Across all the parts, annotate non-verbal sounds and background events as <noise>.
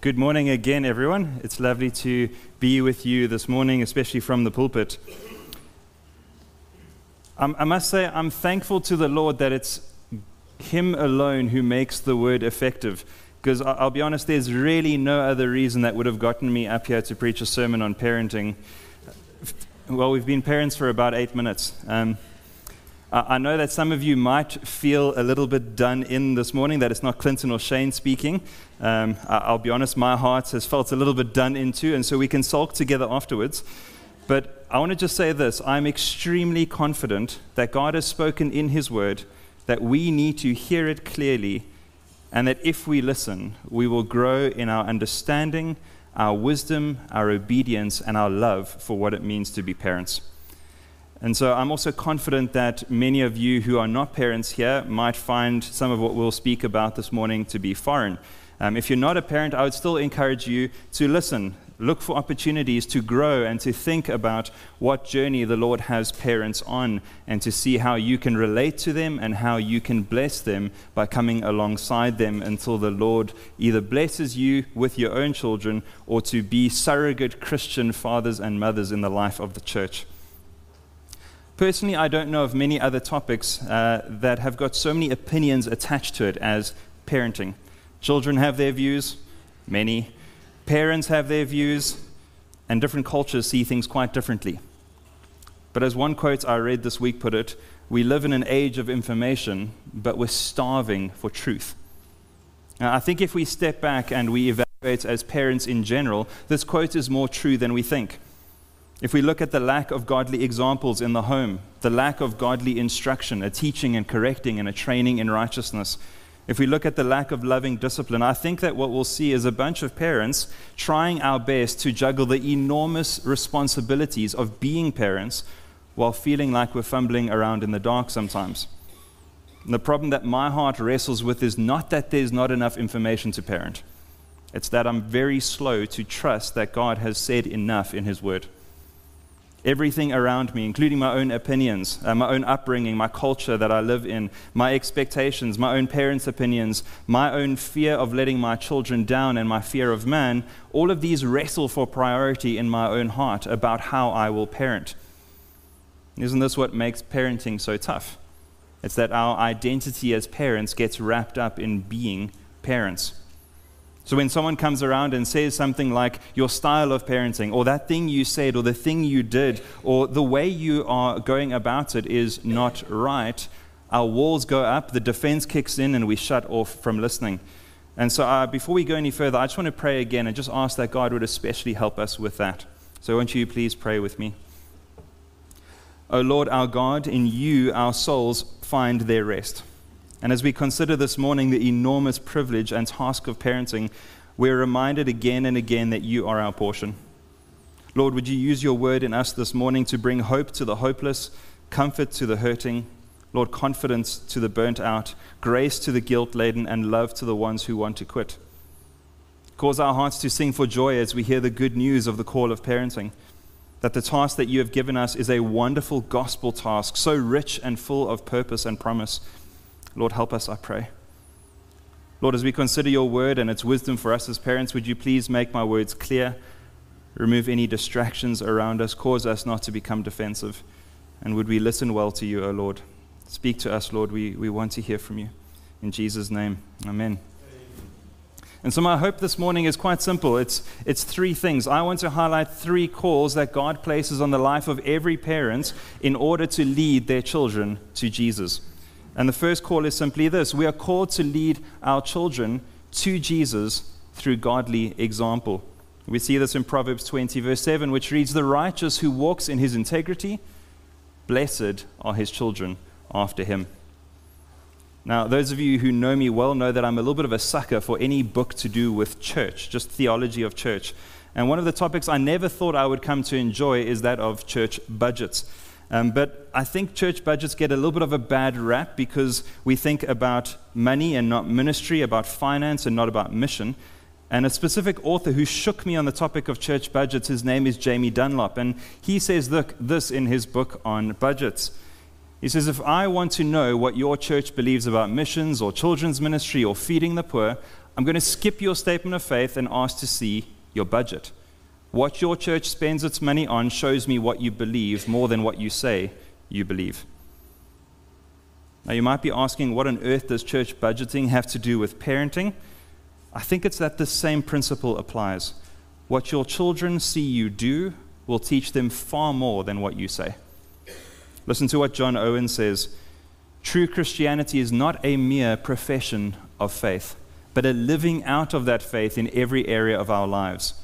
Good morning again, everyone. It's lovely to be with you this morning, especially from the pulpit. Um, I must say, I'm thankful to the Lord that it's Him alone who makes the word effective. Because I'll be honest, there's really no other reason that would have gotten me up here to preach a sermon on parenting. Well, we've been parents for about eight minutes. Um, I know that some of you might feel a little bit done in this morning, that it's not Clinton or Shane speaking. Um, I'll be honest, my heart has felt a little bit done into, and so we can sulk together afterwards. But I want to just say this I'm extremely confident that God has spoken in His word, that we need to hear it clearly, and that if we listen, we will grow in our understanding, our wisdom, our obedience, and our love for what it means to be parents. And so I'm also confident that many of you who are not parents here might find some of what we'll speak about this morning to be foreign. Um, if you're not a parent, I would still encourage you to listen, look for opportunities to grow and to think about what journey the Lord has parents on and to see how you can relate to them and how you can bless them by coming alongside them until the Lord either blesses you with your own children or to be surrogate Christian fathers and mothers in the life of the church. Personally, I don't know of many other topics uh, that have got so many opinions attached to it as parenting. Children have their views, many. Parents have their views, and different cultures see things quite differently. But as one quote I read this week put it, we live in an age of information, but we're starving for truth. Now, I think if we step back and we evaluate as parents in general, this quote is more true than we think. If we look at the lack of godly examples in the home, the lack of godly instruction, a teaching and correcting and a training in righteousness, if we look at the lack of loving discipline, I think that what we'll see is a bunch of parents trying our best to juggle the enormous responsibilities of being parents while feeling like we're fumbling around in the dark sometimes. And the problem that my heart wrestles with is not that there's not enough information to parent, it's that I'm very slow to trust that God has said enough in His Word everything around me, including my own opinions, uh, my own upbringing, my culture that I live in, my expectations, my own parents' opinions, my own fear of letting my children down, and my fear of man, all of these wrestle for priority in my own heart about how I will parent. Isn't this what makes parenting so tough? It's that our identity as parents gets wrapped up in being parents. So when someone comes around and says something like your style of parenting, or that thing you said, or the thing you did, or the way you are going about it is not right, our walls go up, the defense kicks in, and we shut off from listening. And so uh, before we go any further, I just want to pray again and just ask that God would especially help us with that. So won't you please pray with me? O Lord our God, in you our souls find their rest. And as we consider this morning the enormous privilege and task of parenting, we're reminded again and again that you are our portion. Lord, would you use your word in us this morning to bring hope to the hopeless, comfort to the hurting, Lord, confidence to the burnt out, grace to the guilt laden, and love to the ones who want to quit. Cause our hearts to sing for joy as we hear the good news of the call of parenting. That the task that you have given us is a wonderful gospel task, so rich and full of purpose and promise. Lord, help us, I pray. Lord, as we consider your word and its wisdom for us as parents, would you please make my words clear? Remove any distractions around us, cause us not to become defensive. And would we listen well to you, O Lord? Speak to us, Lord. We, we want to hear from you. In Jesus' name, amen. And so, my hope this morning is quite simple. It's, it's three things. I want to highlight three calls that God places on the life of every parent in order to lead their children to Jesus. And the first call is simply this we are called to lead our children to Jesus through godly example. We see this in Proverbs 20, verse 7, which reads, The righteous who walks in his integrity, blessed are his children after him. Now, those of you who know me well know that I'm a little bit of a sucker for any book to do with church, just theology of church. And one of the topics I never thought I would come to enjoy is that of church budgets. Um, but I think church budgets get a little bit of a bad rap because we think about money and not ministry, about finance and not about mission. And a specific author who shook me on the topic of church budgets, his name is Jamie Dunlop. And he says look, this in his book on budgets. He says, If I want to know what your church believes about missions or children's ministry or feeding the poor, I'm going to skip your statement of faith and ask to see your budget. What your church spends its money on shows me what you believe more than what you say you believe. Now, you might be asking, what on earth does church budgeting have to do with parenting? I think it's that the same principle applies. What your children see you do will teach them far more than what you say. Listen to what John Owen says True Christianity is not a mere profession of faith, but a living out of that faith in every area of our lives.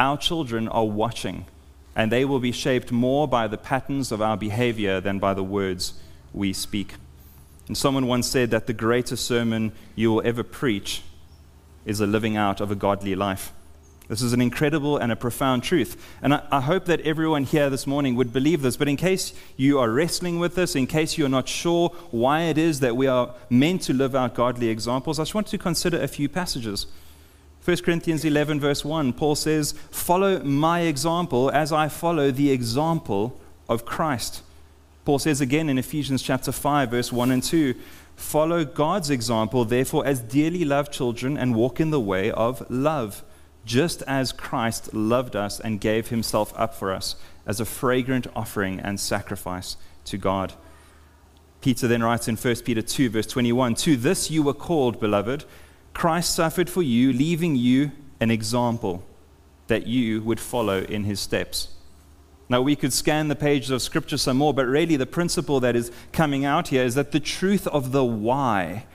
Our children are watching, and they will be shaped more by the patterns of our behavior than by the words we speak. And someone once said that the greatest sermon you will ever preach is a living out of a godly life. This is an incredible and a profound truth. And I, I, hope that everyone here this morning would believe this. But in case you are wrestling with this, in case you're not sure why it is that we are meant to live out godly examples, I just want to consider a few passages. 1 Corinthians 11, verse 1, Paul says, Follow my example as I follow the example of Christ. Paul says again in Ephesians chapter 5, verse 1 and 2, Follow God's example, therefore, as dearly loved children, and walk in the way of love just as Christ loved us and gave himself up for us as a fragrant offering and sacrifice to God. Peter then writes in 1 Peter 2, verse 21 To this you were called, beloved. Christ suffered for you, leaving you an example that you would follow in his steps. Now, we could scan the pages of Scripture some more, but really the principle that is coming out here is that the truth of the why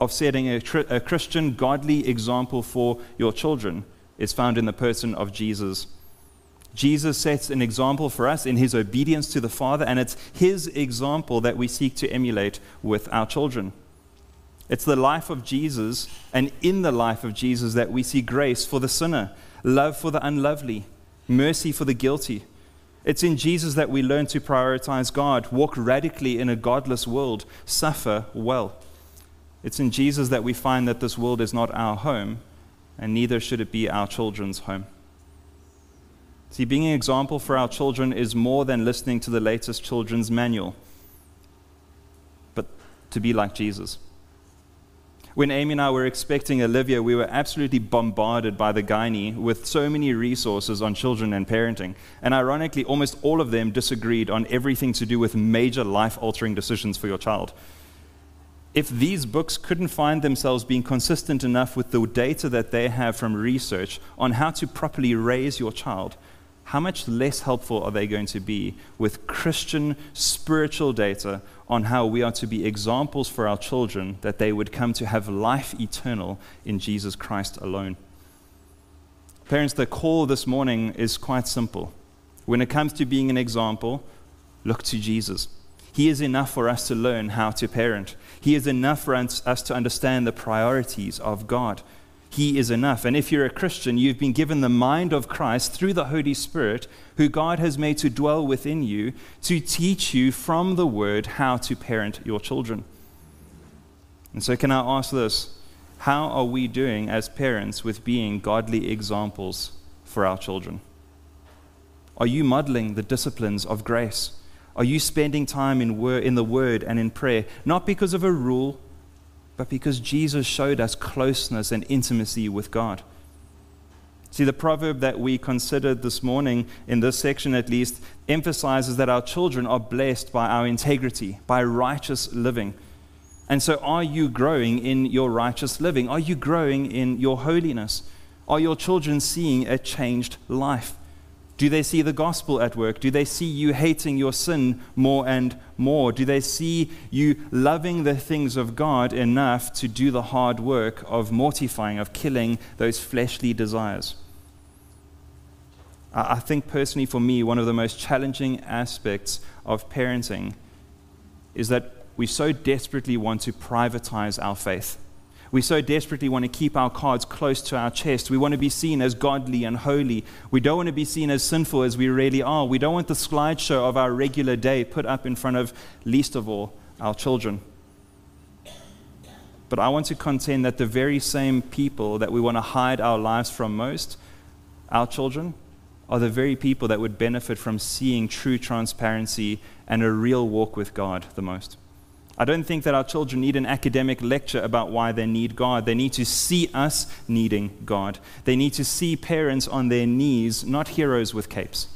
of setting a, a Christian, godly example for your children is found in the person of Jesus. Jesus sets an example for us in his obedience to the Father, and it's his example that we seek to emulate with our children. It's the life of Jesus, and in the life of Jesus, that we see grace for the sinner, love for the unlovely, mercy for the guilty. It's in Jesus that we learn to prioritize God, walk radically in a godless world, suffer well. It's in Jesus that we find that this world is not our home, and neither should it be our children's home. See, being an example for our children is more than listening to the latest children's manual, but to be like Jesus. When Amy and I were expecting Olivia, we were absolutely bombarded by the gynae with so many resources on children and parenting. And ironically, almost all of them disagreed on everything to do with major life altering decisions for your child if these books couldn't find themselves being consistent enough with the data that they have from research on how to properly raise your child, how much less helpful are they going to be with Christian spiritual data on how we are to be examples for our children that they would come to have life eternal in Jesus Christ alone? Parents, the call this morning is quite simple. When it comes to being an example, look to Jesus. He is enough for us to learn how to parent. He is enough for us, to understand the priorities of God. He is enough. And if you're a Christian, you've been given the mind of Christ through the Holy Spirit, who God has made to dwell within you, to teach you from the Word how to parent your children. And so, can I ask this? How are we doing as parents with being godly examples for our children? Are you modeling the disciplines of grace? Are you spending time in, wor- in the Word and in prayer, not because of a rule, but because Jesus showed us closeness and intimacy with God? See, the proverb that we considered this morning, in this section at least, emphasizes that our children are blessed by our integrity, by righteous living. And so, are you growing in your righteous living? Are you growing in your holiness? Are your children seeing a changed life? Do they see the gospel at work? Do they see you hating your sin more and more? Do they see you loving the things of God enough to do the hard work of mortifying, of killing those fleshly desires? I think personally, for me, one of the most challenging aspects of parenting is that we so desperately want to privatize our faith. We so desperately want to keep our cards close to our chest. We want to be seen as godly and holy. We don't want to be seen as sinful as we really are. We don't want the slideshow of our regular day put up in front of, least of all, our children. But I want to contend that the very same people that we want to hide our lives from most, our children, are the very people that would benefit from seeing true transparency and a real walk with God the most. I don't think that our children need an academic lecture about why they need God. They need to see us needing God. They need to see parents on their knees, not heroes with capes.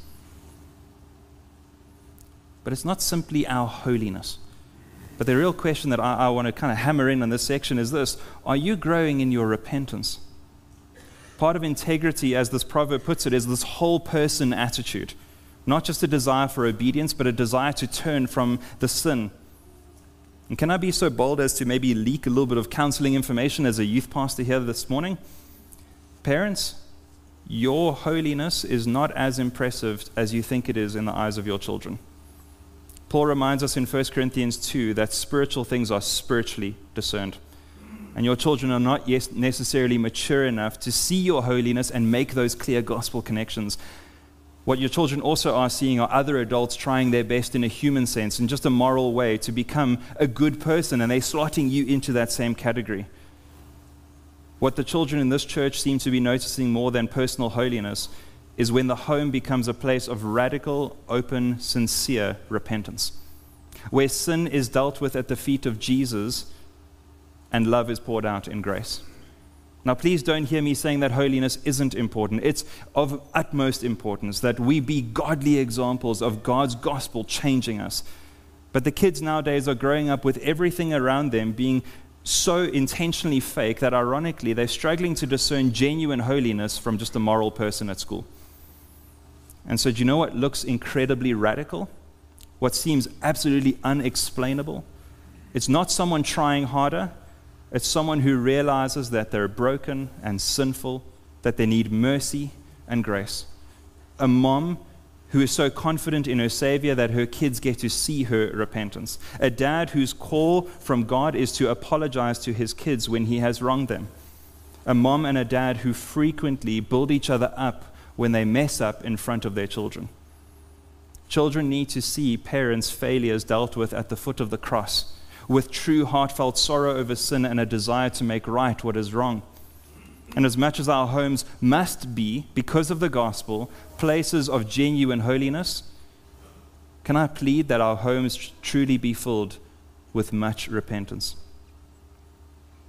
But it's not simply our holiness. But the real question that I, I want to kind of hammer in on this section is this Are you growing in your repentance? Part of integrity, as this proverb puts it, is this whole person attitude. Not just a desire for obedience, but a desire to turn from the sin and can I be so bold as to maybe leak a little bit of counseling information as a youth pastor here this morning? Parents, your holiness is not as impressive as you think it is in the eyes of your children. Paul reminds us in 1 Corinthians 2 that spiritual things are spiritually discerned. And your children are not yet necessarily mature enough to see your holiness and make those clear gospel connections. What your children also are seeing are other adults trying their best in a human sense, in just a moral way, to become a good person, and they're slotting you into that same category. What the children in this church seem to be noticing more than personal holiness is when the home becomes a place of radical, open, sincere repentance, where sin is dealt with at the feet of Jesus and love is poured out in grace. Now, please don't hear me saying that holiness isn't important. It's of utmost importance that we be godly examples of God's gospel changing us. But the kids nowadays are growing up with everything around them being so intentionally fake that ironically they're struggling to discern genuine holiness from just a moral person at school. And so, do you know what looks incredibly radical? What seems absolutely unexplainable? It's not someone trying harder, it's someone who realizes that they're broken and sinful, that they need mercy and grace. A mom who is so confident in her Savior that her kids get to see her repentance. A dad whose call from God is to apologize to his kids when he has wronged them. A mom and a dad who frequently build each other up when they mess up in front of their children. Children need to see parents' failures dealt with at the foot of the cross with true heartfelt sorrow over sin and a desire to make right what is wrong. And as much as our homes must be, because of the gospel, places of genuine holiness, can I plead that our homes truly be filled with much repentance?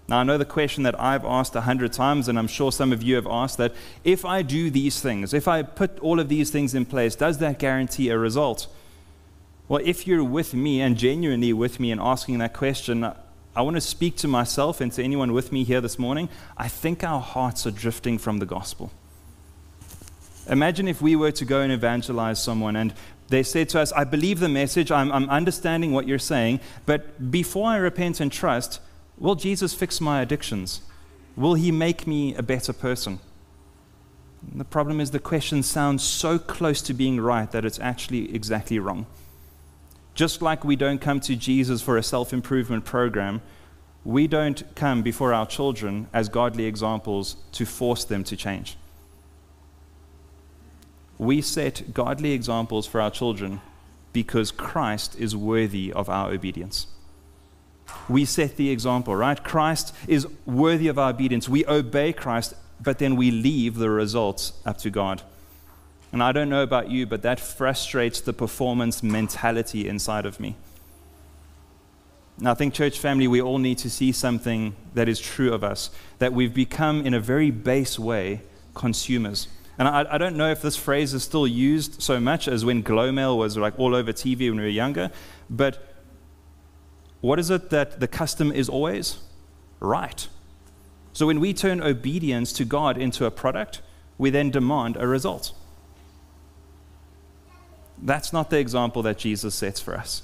Now, I know the question that I've asked a hundred times, and I'm sure some of you have asked that if I do these things, if I put all of these things in place, does that guarantee a result? Well, if you're with me and genuinely with me and asking that question, I want to speak to myself and to anyone with me here this morning. I think our hearts are drifting from the gospel. Imagine if we were to go and evangelize someone and they said to us, I believe the message, I'm, I'm understanding what you're saying, but before I repent and trust, will Jesus fix my addictions? Will he make me a better person? The problem is the question sounds so close to being right that it's actually exactly wrong. Just like we don't come to Jesus for a self improvement program, we don't come before our children as godly examples to force them to change. We set godly examples for our children because Christ is worthy of our obedience. We set the example, right? Christ is worthy of our obedience. We obey Christ, but then we leave the results up to God. And I don't know about you, but that frustrates the performance mentality inside of me. And I think, church family, we all need to see something that is true of us that we've become, in a very base way, consumers. And I, I, don't know if this phrase is still used so much as when Glomail was like all over TV when we were younger, but what is it that the custom is always? Right. So when we turn obedience to God into a product, we then demand a result. That's not the example that Jesus sets for us.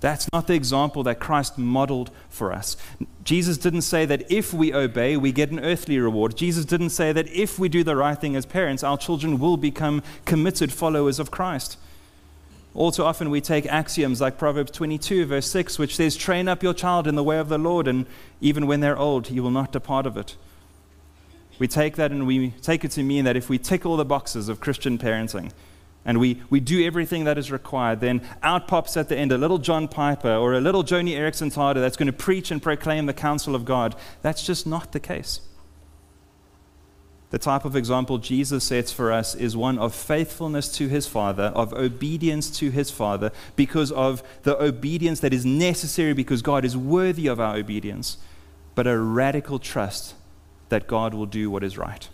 That's not the example that Christ modeled for us. Jesus didn't say that if we obey, we get an earthly reward. Jesus didn't say that if we do the right thing as parents, our children will become committed followers of Christ. All too often, we take axioms like Proverbs 22, verse 6, which says, Train up your child in the way of the Lord, and even when they're old, he will not depart of it. We take that and we take it to mean that if we tick all the boxes of Christian parenting, and we, we do everything that is required, then out pops at the end a little John Piper or a little Joni Eareckson Tada that's going to preach and proclaim the counsel of God. That's just not the case. The type of example Jesus sets for us is one of faithfulness to his Father, of obedience to his Father, because of the obedience that is necessary because God is worthy of our obedience, but a radical trust that God will do what is right.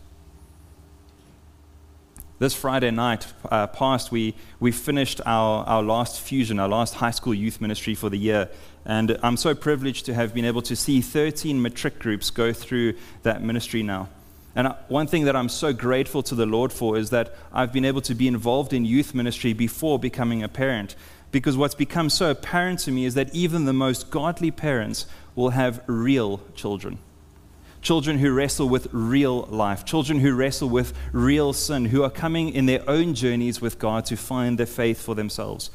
This Friday night uh, past, we, we finished our, our last fusion, our last high school youth ministry for the year. And I'm so privileged to have been able to see 13 matric groups go through that ministry now. And one thing that I'm so grateful to the Lord for is that I've been able to be involved in youth ministry before becoming a parent. Because what's become so apparent to me is that even the most godly parents will have real children. Children who wrestle with real life, children who wrestle with real sin, who are coming in their own journeys with God to find their faith for themselves.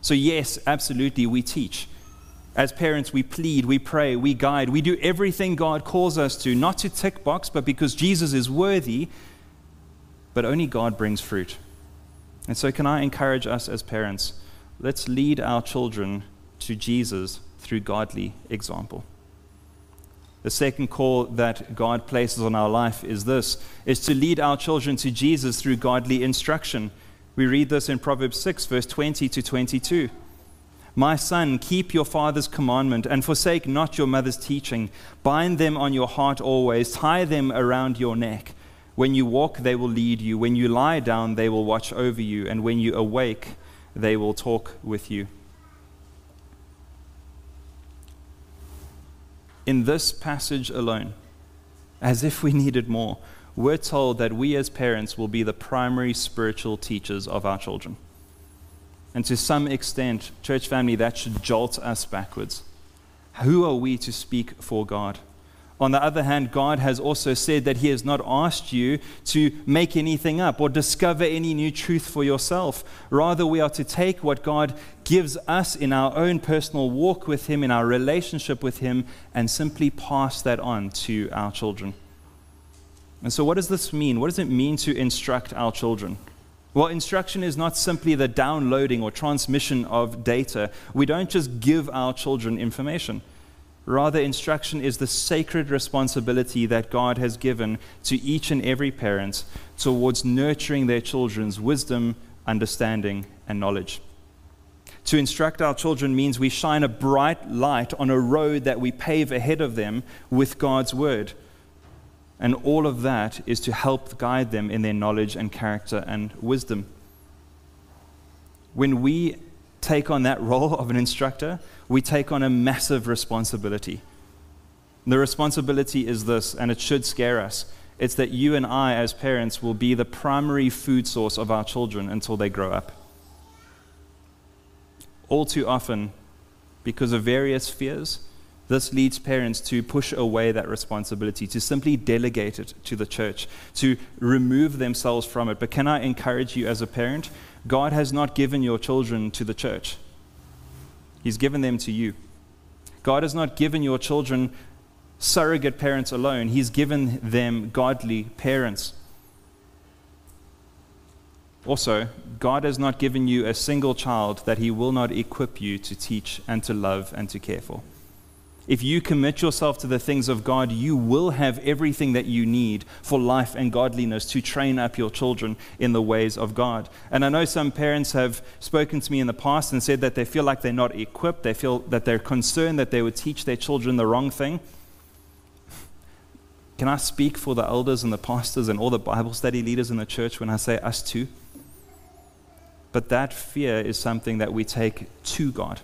So, yes, absolutely, we teach. As parents, we plead, we pray, we guide, we do everything God calls us to, not to tick box, but because Jesus is worthy, but only God brings fruit. And so, can I encourage us as parents? Let's lead our children to Jesus through godly example. The second call that God places on our life is this is to lead our children to Jesus through godly instruction. We read this in Proverbs 6 verse 20 to 22. My son, keep your father's commandment and forsake not your mother's teaching. Bind them on your heart always, tie them around your neck. When you walk, they will lead you. When you lie down, they will watch over you. And when you awake, they will talk with you. In this passage alone, as if we needed more, we're told that we as parents will be the primary spiritual teachers of our children. And to some extent, church family, that should jolt us backwards. Who are we to speak for God? On the other hand, God has also said that He has not asked you to make anything up or discover any new truth for yourself. Rather, we are to take what God gives us in our own personal walk with Him, in our relationship with Him, and simply pass that on to our children. And so, what does this mean? What does it mean to instruct our children? Well, instruction is not simply the downloading or transmission of data. We don't just give our children information. Rather, instruction is the sacred responsibility that God has given to each and every parent towards nurturing their children's wisdom, understanding, and knowledge. To instruct our children means we shine a bright light on a road that we pave ahead of them with God's word. And all of that is to help guide them in their knowledge and character and wisdom. When we take on that role of an instructor, we take on a massive responsibility. The responsibility is this, and it should scare us. It's that you and I, as parents, will be the primary food source of our children until they grow up. All too often, because of various fears, this leads parents to push away that responsibility, to simply delegate it to the church, to remove themselves from it. But can I encourage you as a parent? God has not given your children to the church, He's given them to you. God has not given your children surrogate parents alone, He's given them godly parents. Also, God has not given you a single child that He will not equip you to teach and to love and to care for. If you commit yourself to the things of God, you will have everything that you need for life and godliness to train up your children in the ways of God. And I know some parents have spoken to me in the past and said that they feel like they're not equipped. They feel that they're concerned that they would teach their children the wrong thing. <sighs> Can I speak for the elders and the pastors and all the Bible study leaders in the church when I say us too? But that fear is something that we take to God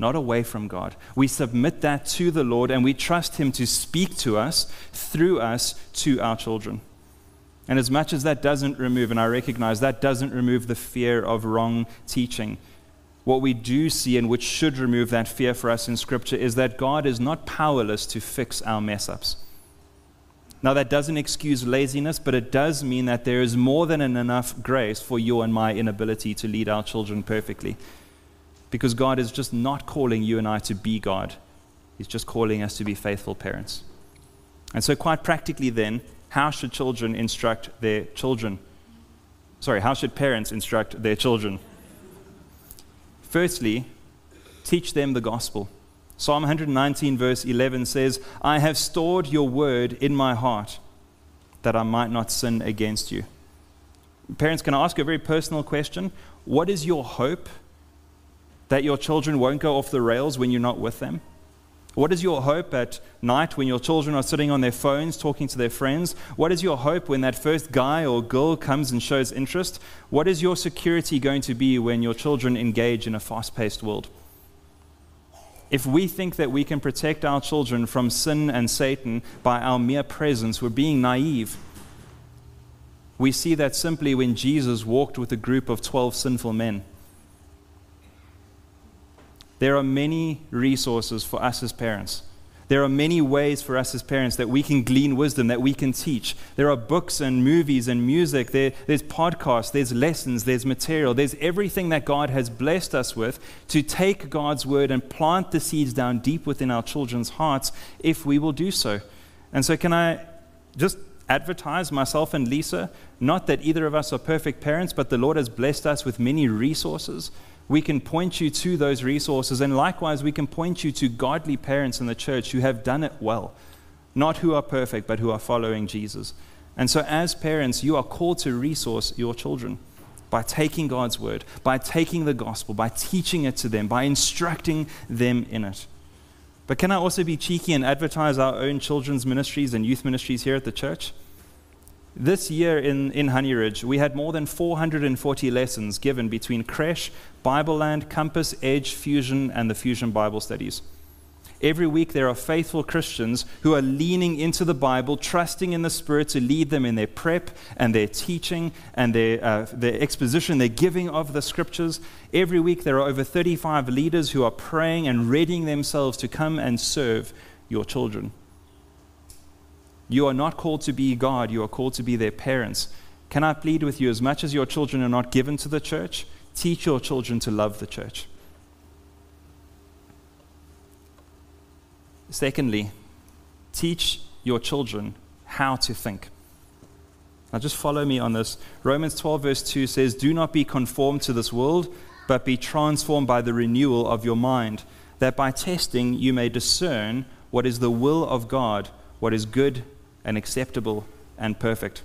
not away from God. We submit that to the Lord and we trust Him to speak to us through us to our children. And as much as that doesn't remove, and I recognize that doesn't remove the fear of wrong teaching, what we do see and which should remove that fear for us in Scripture is that God is not powerless to fix our mess ups. Now, that doesn't excuse laziness, but it does mean that there is more than enough grace for you and my inability to lead our children perfectly. Because God is just not calling you and I to be God, He's just calling us to be faithful parents. And so, quite practically, then, how should children instruct their children? Sorry, how should parents instruct their children? Firstly, teach them the gospel. Psalm 119, verse 11 says, I have stored your word in my heart that I might not sin against you. Parents, can I ask a very personal question? What is your hope that your children won't go off the rails when you're not with them? What is your hope at night when your children are sitting on their phones talking to their friends? What is your hope when that first guy or girl comes and shows interest? What is your security going to be when your children engage in a fast paced world? If we think that we can protect our children from sin and Satan by our mere presence, we're being naive. We see that simply when Jesus walked with a group of 12 sinful men. There are many resources for us as parents. There are many ways for us as parents that we can glean wisdom, that we can teach. There are books and movies and music. There, there's podcasts, there's lessons, there's material. There's everything that God has blessed us with to take God's word and plant the seeds down deep within our children's hearts if we will do so. And so, can I just advertise myself and Lisa? Not that either of us are perfect parents, but the Lord has blessed us with many resources we can point you to those resources. And likewise, we can point you to godly parents in the church who have done it well, not who are perfect, but who are following Jesus. And so, as parents, you are called to resource your children by taking God's word, by taking the gospel, by teaching it to them, by instructing them in it. But can I also be cheeky and advertise our own children's ministries and youth ministries here at the church? This year in, in Honey Ridge, we had more than 440 lessons given between Crash, Bible Land, Compass, Edge, Fusion, and the Fusion Bible Studies. Every week, there are faithful Christians who are leaning into the Bible, trusting in the Spirit to lead them in their prep and their teaching and their, uh, their exposition, their giving of the scriptures. Every week, there are over 35 leaders who are praying and readying themselves to come and serve your children. You are not called to be God, you are called to be their parents. Can I plead with you, as much as your children are not given to the church, teach your children to love the church. Secondly, teach your children how to think. Now, just follow me on this. Romans 12, verse 2 says, Do not be conformed to this world, but be transformed by the renewal of your mind, that by testing you may discern what is the will of God, what is good and acceptable and perfect.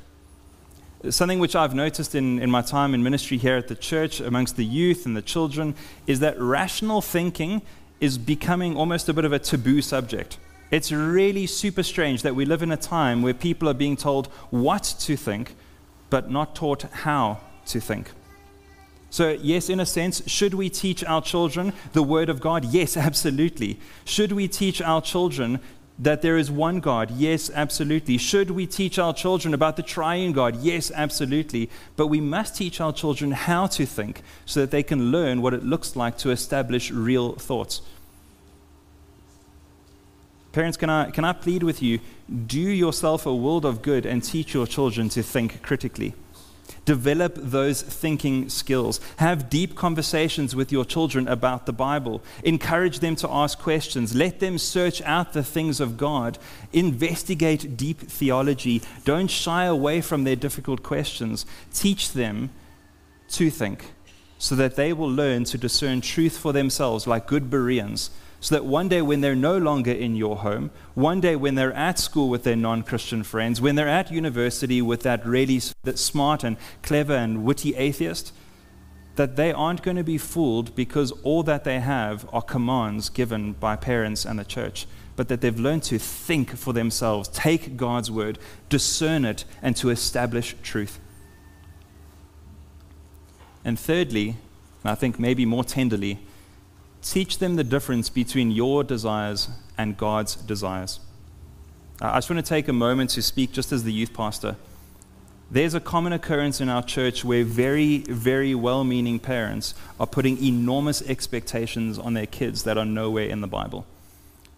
Something which I've noticed in, in my time in ministry here at the church, amongst the youth and the children, is that rational thinking is becoming almost a bit of a taboo subject. It's really super strange that we live in a time where people are being told what to think, but not taught how to think. So, yes, in a sense, should we teach our children the Word of God? Yes, <laughs> absolutely. Should we teach our children that there is one God? Yes, absolutely. Should we teach our children about the triune God? Yes, absolutely. But we must teach our children how to think so that they can learn what it looks like to establish real thoughts. Parents, can I, can I plead with you? Do yourself a world of good and teach your children to think critically. Develop those thinking skills. Have deep conversations with your children about the Bible. Encourage them to ask questions. Let them search out the things of God. Investigate deep theology. Don't shy away from their difficult questions. Teach them to think so that they will learn to discern truth for themselves like good Bereans so that one day when they're no longer in your home, one day when they're at school with their non Christian friends, when they're at university with that really that smart and clever and witty atheist, that they aren't going to be fooled because all that they have are commands given by parents and the church, but that they've learned to think for themselves, take God's word, discern it, and to establish truth. And thirdly, and I think maybe more tenderly, Teach them the difference between your desires and God's desires. Uh, I just want to take a moment to speak just as the youth pastor. There's a common occurrence in our church where very, very well meaning parents are putting enormous expectations on their kids that are nowhere in the Bible.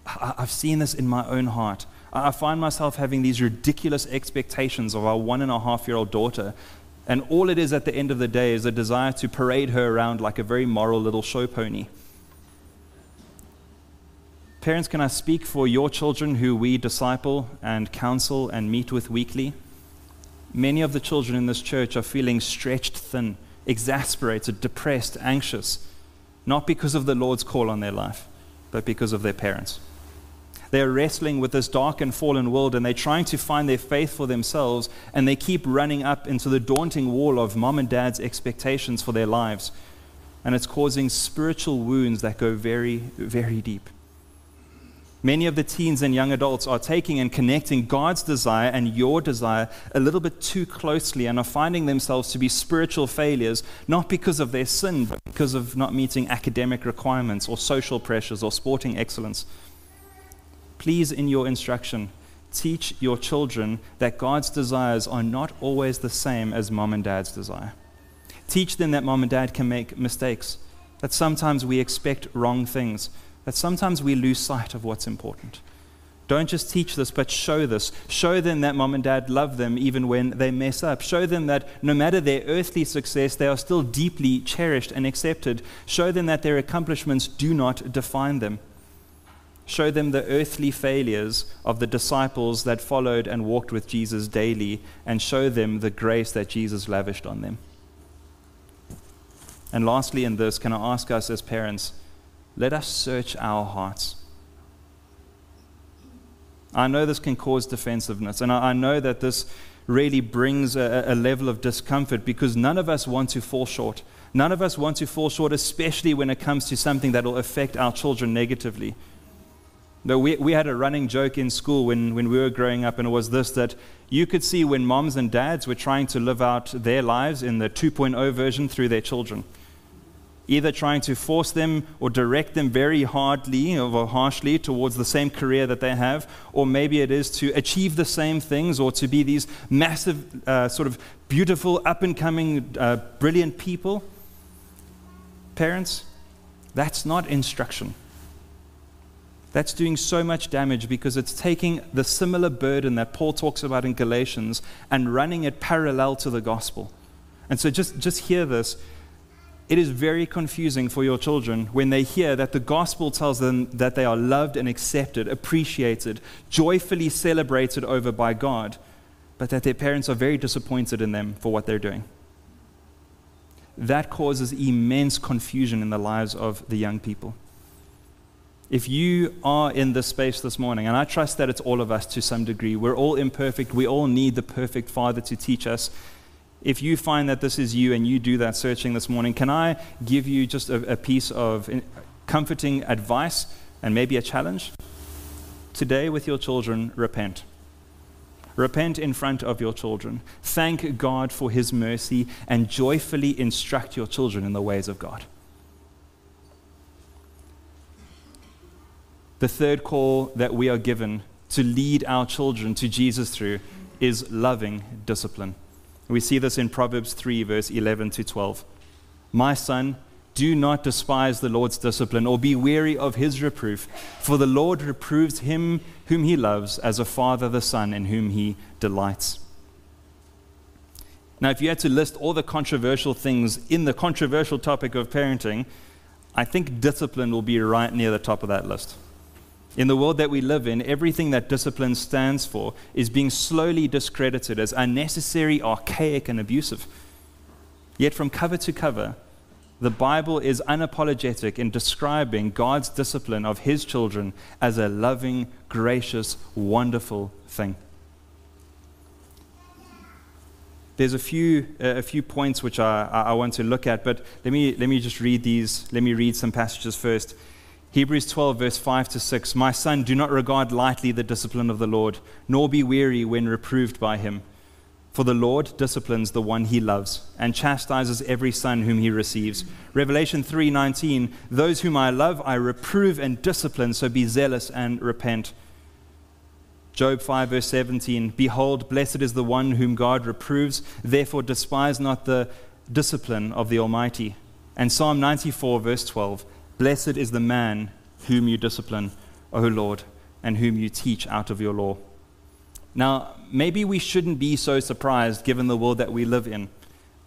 I've seen this in my own heart. I find myself having these ridiculous expectations of our one and a half year old daughter. And all it is at the end of the day is a desire to parade her around like a very moral little show pony. Parents, can I speak for your children who we disciple and counsel and meet with weekly? Many of the children in this church are feeling stretched thin, exasperated, depressed, anxious, not because of the Lord's call on their life, but because of their parents. They're wrestling with this dark and fallen world and they're trying to find their faith for themselves and they keep running up into the daunting wall of mom and dad's expectations for their lives. And it's causing spiritual wounds that go very, very deep. Many of the teens and young adults are taking and connecting God's desire and your desire a little bit too closely and are finding themselves to be spiritual failures, not because of their sin, but because of not meeting academic requirements or social pressures or sporting excellence. Please, in your instruction, teach your children that God's desires are not always the same as mom and dad's desire. Teach them that mom and dad can make mistakes, that sometimes we expect wrong things, that sometimes we lose sight of what's important. Don't just teach this, but show this. Show them that mom and dad love them even when they mess up. Show them that no matter their earthly success, they are still deeply cherished and accepted. Show them that their accomplishments do not define them. Show them the earthly failures of the disciples that followed and walked with Jesus daily, and show them the grace that Jesus lavished on them. And lastly, in this, can I ask us as parents, let us search our hearts. I know this can cause defensiveness, and I, know that this really brings a, a level of discomfort because none of us want to fall short. None of us want to fall short, especially when it comes to something that will affect our children negatively. No, we, we had a running joke in school when, when we were growing up, and it was this that you could see when moms and dads were trying to live out their lives in the 2.0 version through their children. Either trying to force them or direct them very hardly or harshly towards the same career that they have, or maybe it is to achieve the same things or to be these massive, uh, sort of beautiful, up and coming, uh, brilliant people. Parents, that's not instruction. That's doing so much damage because it's taking the similar burden that Paul talks about in Galatians and running it parallel to the gospel. And so just, just hear this. It is very confusing for your children when they hear that the gospel tells them that they are loved and accepted, appreciated, joyfully celebrated over by God, but that their parents are very disappointed in them for what they're doing. That causes immense confusion in the lives of the young people. If you are in this space this morning, and I trust that it's all of us to some degree, we're all imperfect, we all need the perfect Father to teach us. If you find that this is you and you do that searching this morning, can I give you just a, a piece of comforting advice and maybe a challenge? Today, with your children, repent. Repent in front of your children. Thank God for His mercy and joyfully instruct your children in the ways of God. The third call that we are given to lead our children to Jesus through is loving discipline. We see this in Proverbs 3, verse 11 to 12. My son, do not despise the Lord's discipline or be weary of his reproof, for the Lord reproves him whom he loves as a father the son in whom he delights. Now, if you had to list all the controversial things in the controversial topic of parenting, I think discipline will be right near the top of that list. In the world that we live in, everything that discipline stands for is being slowly discredited as unnecessary, archaic, and abusive. Yet, from cover to cover, the Bible is unapologetic in describing God's discipline of His children as a loving, gracious, wonderful thing. There's a few, uh, a few points which I, I want to look at, but let me, let me just read these. Let me read some passages first. Hebrews 12, verse 5 to 6 My son, do not regard lightly the discipline of the Lord, nor be weary when reproved by him. For the Lord disciplines the one he loves and chastises every son whom he receives. Revelation 3:19 Those whom I love I reprove and discipline so be zealous and repent. Job 5 verse 17 Behold blessed is the one whom God reproves therefore despise not the discipline of the Almighty. And Psalm 94 verse 12 Blessed is the man whom you discipline, O Lord, and whom you teach out of your law. Now, maybe we shouldn't be so surprised given the world that we live in,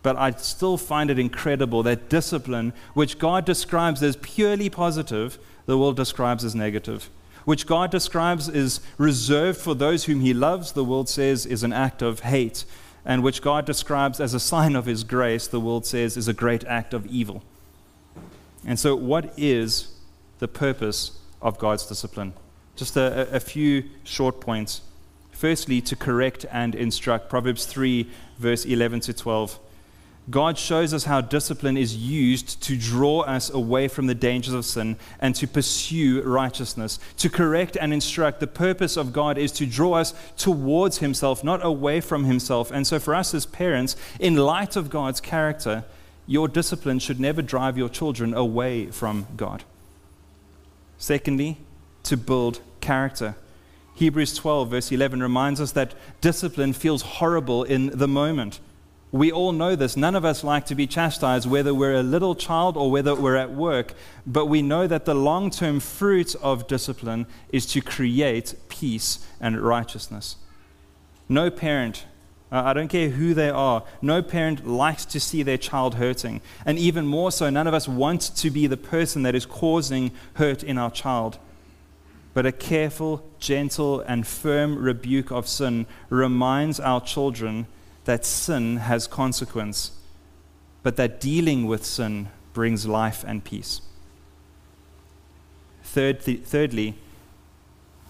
but I still find it incredible that discipline, which God describes as purely positive, the world describes as negative. Which God describes as reserved for those whom He loves, the world says is an act of hate. And which God describes as a sign of His grace, the world says is a great act of evil. And so, what is the purpose of God's discipline? Just a, a few short points. Firstly, to correct and instruct. Proverbs 3, verse 11 to 12. God shows us how discipline is used to draw us away from the dangers of sin and to pursue righteousness. To correct and instruct, the purpose of God is to draw us towards Himself, not away from Himself. And so, for us as parents, in light of God's character, your discipline should never drive your children away from God. Secondly, to build character. Hebrews 12, verse 11, reminds us that discipline feels horrible in the moment. We all know this. None of us like to be chastised, whether we're a little child or whether we're at work. But we know that the long term fruit of discipline is to create peace and righteousness. No parent, Uh, I don't care who they are, no parent likes to see their child hurting. And even more so, none of us want to be the person that is causing hurt in our child. But a careful, gentle, and firm rebuke of sin reminds our children that sin has consequence, but that dealing with sin brings life and peace. Third, th- thirdly,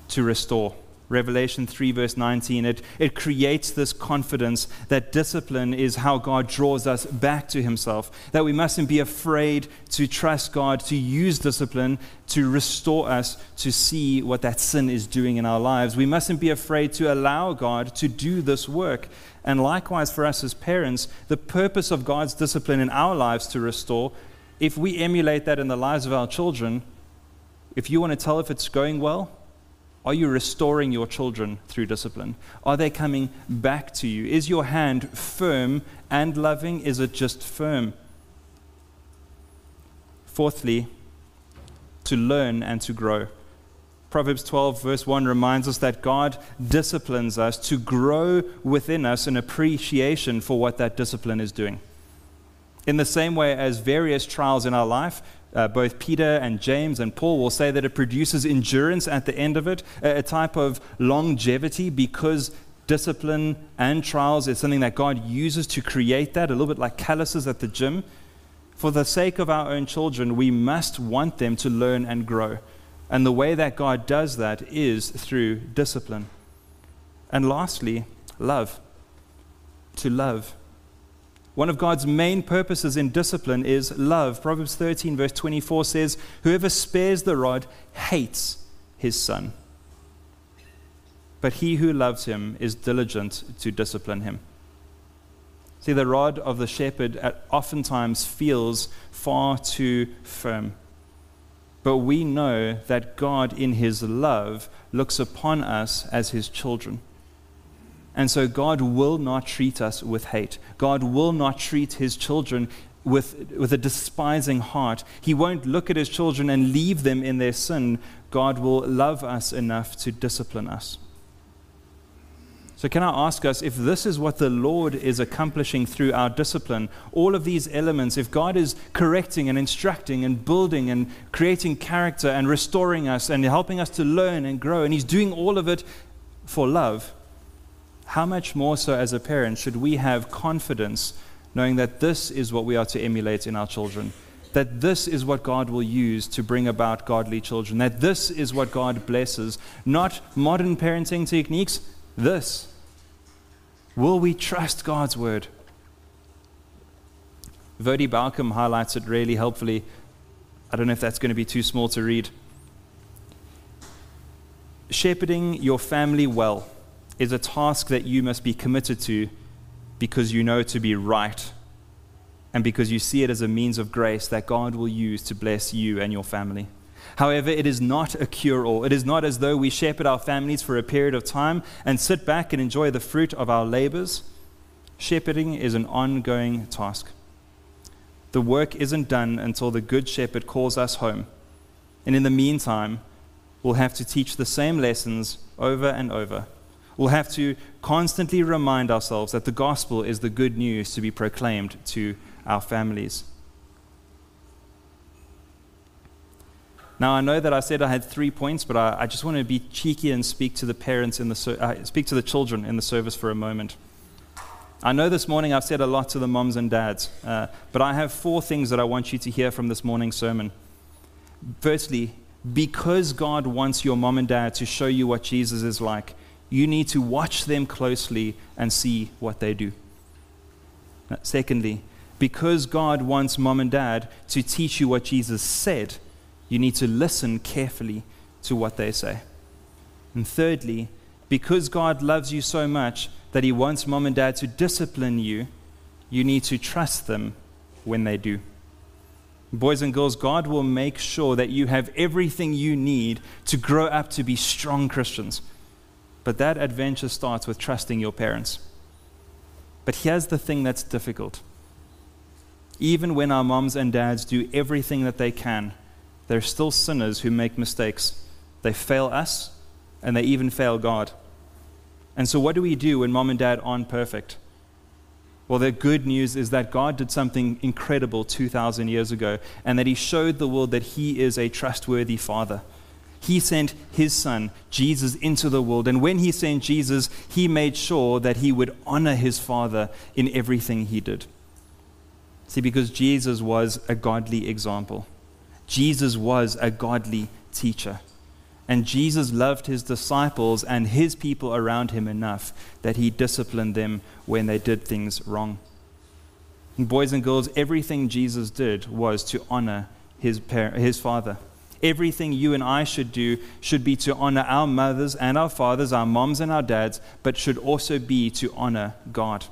to restore. Revelation 3, verse 19, it, it creates this confidence that discipline is how God draws us back to Himself. That we mustn't be afraid to trust God, to use discipline to restore us to see what that sin is doing in our lives. We mustn't be afraid to allow God to do this work. And likewise, for us as parents, the purpose of God's discipline in our lives to restore, if we emulate that in the lives of our children, if you want to tell if it's going well, are you restoring your children through discipline? Are they coming back to you? Is your hand firm and loving? Is it just firm? Fourthly, to learn and to grow. Proverbs 12, verse 1 reminds us that God disciplines us to grow within us an appreciation for what that discipline is doing. In the same way as various trials in our life, uh, both Peter and James and Paul will say that it produces endurance at the end of it, a, a type of longevity because discipline and trials is something that God uses to create that, a little bit like calluses at the gym. For the sake of our own children, we must want them to learn and grow. And the way that God does that is through discipline. And lastly, love. To love. One of God's main purposes in discipline is love. Proverbs 13, verse 24 says, Whoever spares the rod hates his son, but he who loves him is diligent to discipline him. See, the rod of the shepherd oftentimes feels far too firm. But we know that God, in his love, looks upon us as his children. And so God will not treat us with hate. God will not treat his children with, with a despising heart. He won't look at his children and leave them in their sin. God will love us enough to discipline us. So, can I ask us if this is what the Lord is accomplishing through our discipline, all of these elements, if God is correcting and instructing and building and creating character and restoring us and helping us to learn and grow, and He's doing all of it for love, how much more so as a parent should we have confidence knowing that this is what we are to emulate in our children? That this is what God will use to bring about godly children. That this is what God blesses. Not modern parenting techniques, this. Will we trust God's word? Voddie Baucham highlights it really helpfully. I don't know if that's going to be too small to read. Shepherding your family well is a task that you must be committed to because you know to be right and because you see it as a means of grace that God will use to bless you and your family. However, it is not a cure all. It is not as though we shepherd our families for a period of time and sit back and enjoy the fruit of our labors. Shepherding is an ongoing task. The work isn't done until the Good Shepherd calls us home. And in the meantime, we'll have to teach the same lessons over and over We'll have to constantly remind ourselves that the gospel is the good news to be proclaimed to our families. Now, I know that I said I had three points, but I, I just want to be cheeky and speak to the parents in the uh, speak to the children in the service for a moment. I know this morning I've said a lot to the moms and dads, uh, but I have four things that I want you to hear from this morning's sermon. Firstly, because God wants your mom and dad to show you what Jesus is like, you need to watch them closely and see what they do. Uh, secondly, because God wants mom and dad to teach you what Jesus said, you need to listen carefully to what they say. And thirdly, because God loves you so much that He wants mom and dad to discipline you, you need to trust them when they do. Boys and girls, God will make sure that you have everything you need to grow up to be strong Christians. But that adventure starts with trusting your parents. But here's the thing that's difficult. Even when our moms and dads do everything that they can, they're still sinners who make mistakes. They fail us, and they even fail God. And so, what do we do when mom and dad aren't perfect? Well, the good news is that God did something incredible 2,000 years ago, and that He showed the world that He is a trustworthy Father. He sent His Son, Jesus, into the world, and when He sent Jesus, He made sure that He would honor His Father in everything He did. See, because Jesus was a godly example, Jesus was a godly teacher. And Jesus loved his disciples and his people around him enough that he disciplined them when they did things wrong. And boys and girls, everything Jesus did was to honor his, his father. Everything you and I should do should be to honor our mothers and our fathers, our moms and our dads, but should also be to honor God.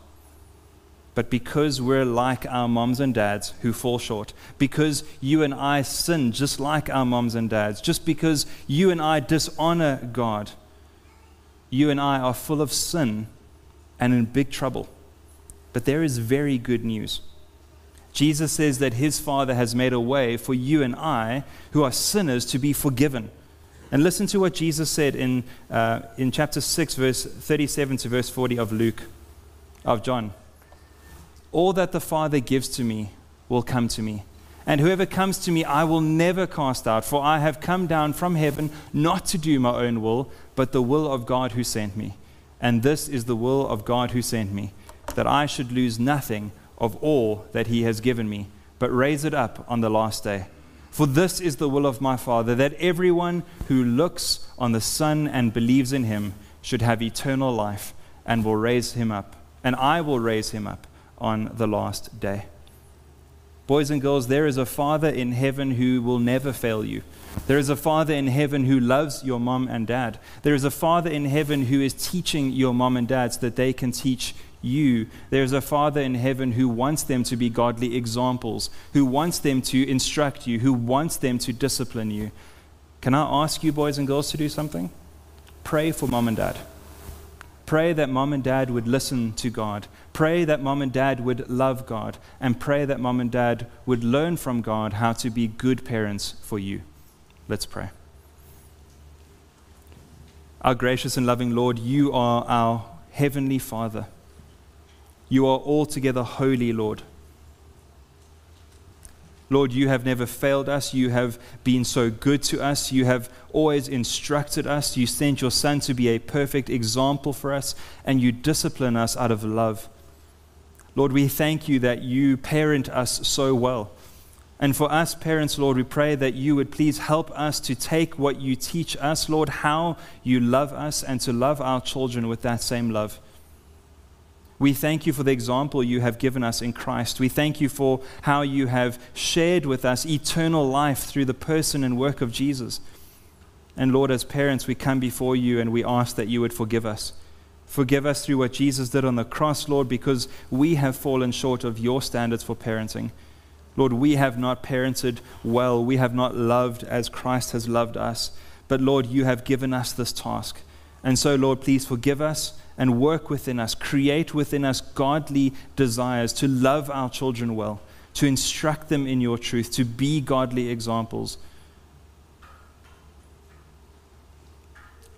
But because we're like our moms and dads who fall short, because you and I sin just like our moms and dads, just because you and I dishonor God, you and I are full of sin and in big trouble. But there is very good news. Jesus says that his Father has made a way for you and I, who are sinners, to be forgiven. And listen to what Jesus said in, uh, in chapter 6, verse 37 to verse 40 of Luke, of John. All that the Father gives to me will come to me. And whoever comes to me, I will never cast out, for I have come down from heaven not to do my own will, but the will of God who sent me. And this is the will of God who sent me, that I should lose nothing of all that he has given me, but raise it up on the last day. For this is the will of my Father, that everyone who looks on the Son and believes in him should have eternal life, and will raise him up, and I will raise him up on the last day. Boys and girls, there is a Father in heaven who will never fail you. There is a Father in heaven who loves your mom and dad. There is a Father in heaven who is teaching your mom and dad so that they can teach you. There is a Father in heaven who wants them to be godly examples, who wants them to instruct you, who wants them to discipline you. Can I ask you, boys and girls, to do something? Pray for mom and dad. Pray that mom and dad would listen to God. Pray that mom and dad would love God. And pray that mom and dad would learn from God how to be good parents for you. Let's pray. Our gracious and loving Lord, you are our heavenly Father. You are altogether holy, Lord. Lord, you have never failed us. You have been so good to us. You have always instructed us. You sent your Son to be a perfect example for us, and you discipline us out of love. Lord, we thank you that you parent us so well. And for us parents, Lord, we pray that you would please help us to take what you teach us, Lord, how you love us, and to love our children with that same love. We thank you for the example you have given us in Christ. We thank you for how you have shared with us eternal life through the person and work of Jesus. And Lord, as parents, we come before you and we ask that you would forgive us. Forgive us through what Jesus did on the cross, Lord, because we have fallen short of your standards for parenting. Lord, we have not parented well. We have not loved as Christ has loved us. But Lord, you have given us this task. And so, Lord, please forgive us and work within us, create within us godly desires to love our children well, to instruct them in your truth, to be godly examples.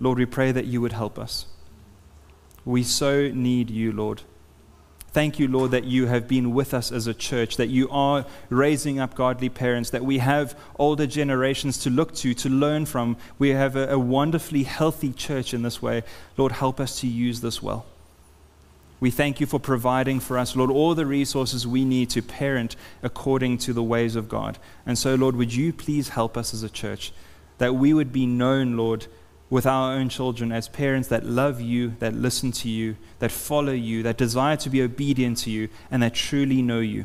Lord, we pray that you would help us. We so need you, Lord. Thank you, Lord, that you have been with us as a church, that you are raising up godly parents, that we have older generations to look to, to learn from. We have a, a, wonderfully healthy church in this way. Lord, help us to use this well. We thank you for providing for us, Lord, all the resources we need to parent according to the ways of God. And so, Lord, would you please help us as a church? that we would be known, Lord, with our own children as parents that love you, that listen to you, that follow you, that desire to be obedient to you, and that truly know you.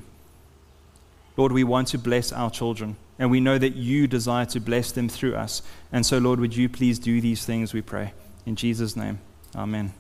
Lord, we want to bless our children, and we know that you desire to bless them through us. And so, Lord, would you please do these things, we pray. In Jesus' name, amen.